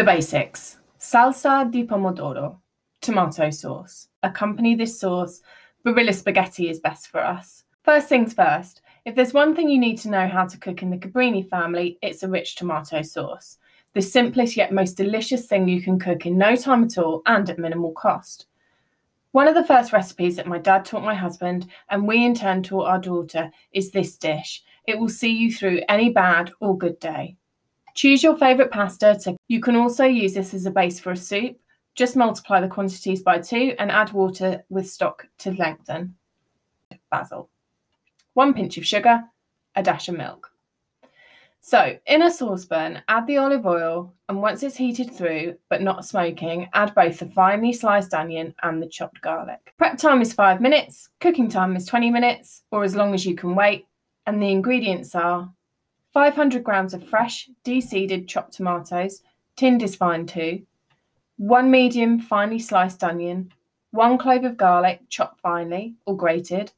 The basics salsa di pomodoro, tomato sauce. Accompany this sauce. Barilla spaghetti is best for us. First things first, if there's one thing you need to know how to cook in the Cabrini family, it's a rich tomato sauce. The simplest yet most delicious thing you can cook in no time at all and at minimal cost. One of the first recipes that my dad taught my husband, and we in turn taught our daughter, is this dish. It will see you through any bad or good day. Choose your favourite pasta. To, you can also use this as a base for a soup. Just multiply the quantities by two and add water with stock to lengthen. Basil. One pinch of sugar, a dash of milk. So, in a saucepan, add the olive oil, and once it's heated through but not smoking, add both the finely sliced onion and the chopped garlic. Prep time is five minutes, cooking time is 20 minutes, or as long as you can wait, and the ingredients are 500 grams of fresh, de-seeded chopped tomatoes, tinned is fine too, one medium finely sliced onion, one clove of garlic chopped finely or grated,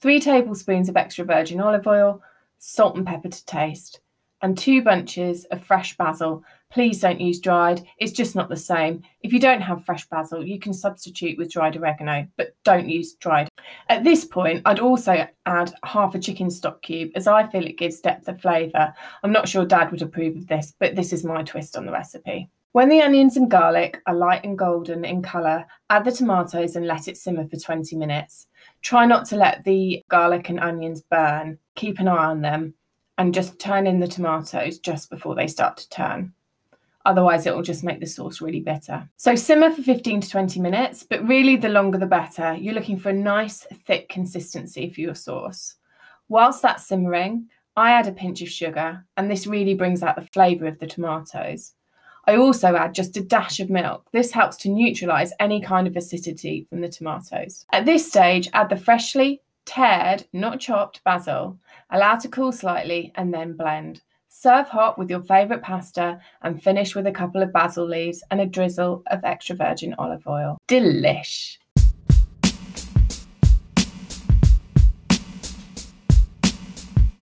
three tablespoons of extra virgin olive oil, salt and pepper to taste and two bunches of fresh basil. Please don't use dried, it's just not the same. If you don't have fresh basil, you can substitute with dried oregano, but don't use dried. At this point, I'd also add half a chicken stock cube as I feel it gives depth of flavour. I'm not sure Dad would approve of this, but this is my twist on the recipe. When the onions and garlic are light and golden in colour, add the tomatoes and let it simmer for 20 minutes. Try not to let the garlic and onions burn. Keep an eye on them and just turn in the tomatoes just before they start to turn. Otherwise, it will just make the sauce really bitter. So simmer for 15 to 20 minutes, but really the longer the better. You're looking for a nice thick consistency for your sauce. Whilst that's simmering, I add a pinch of sugar, and this really brings out the flavour of the tomatoes. I also add just a dash of milk. This helps to neutralise any kind of acidity from the tomatoes. At this stage, add the freshly Teared, not chopped, basil. Allow to cool slightly and then blend. Serve hot with your favourite pasta and finish with a couple of basil leaves and a drizzle of extra virgin olive oil. Delish!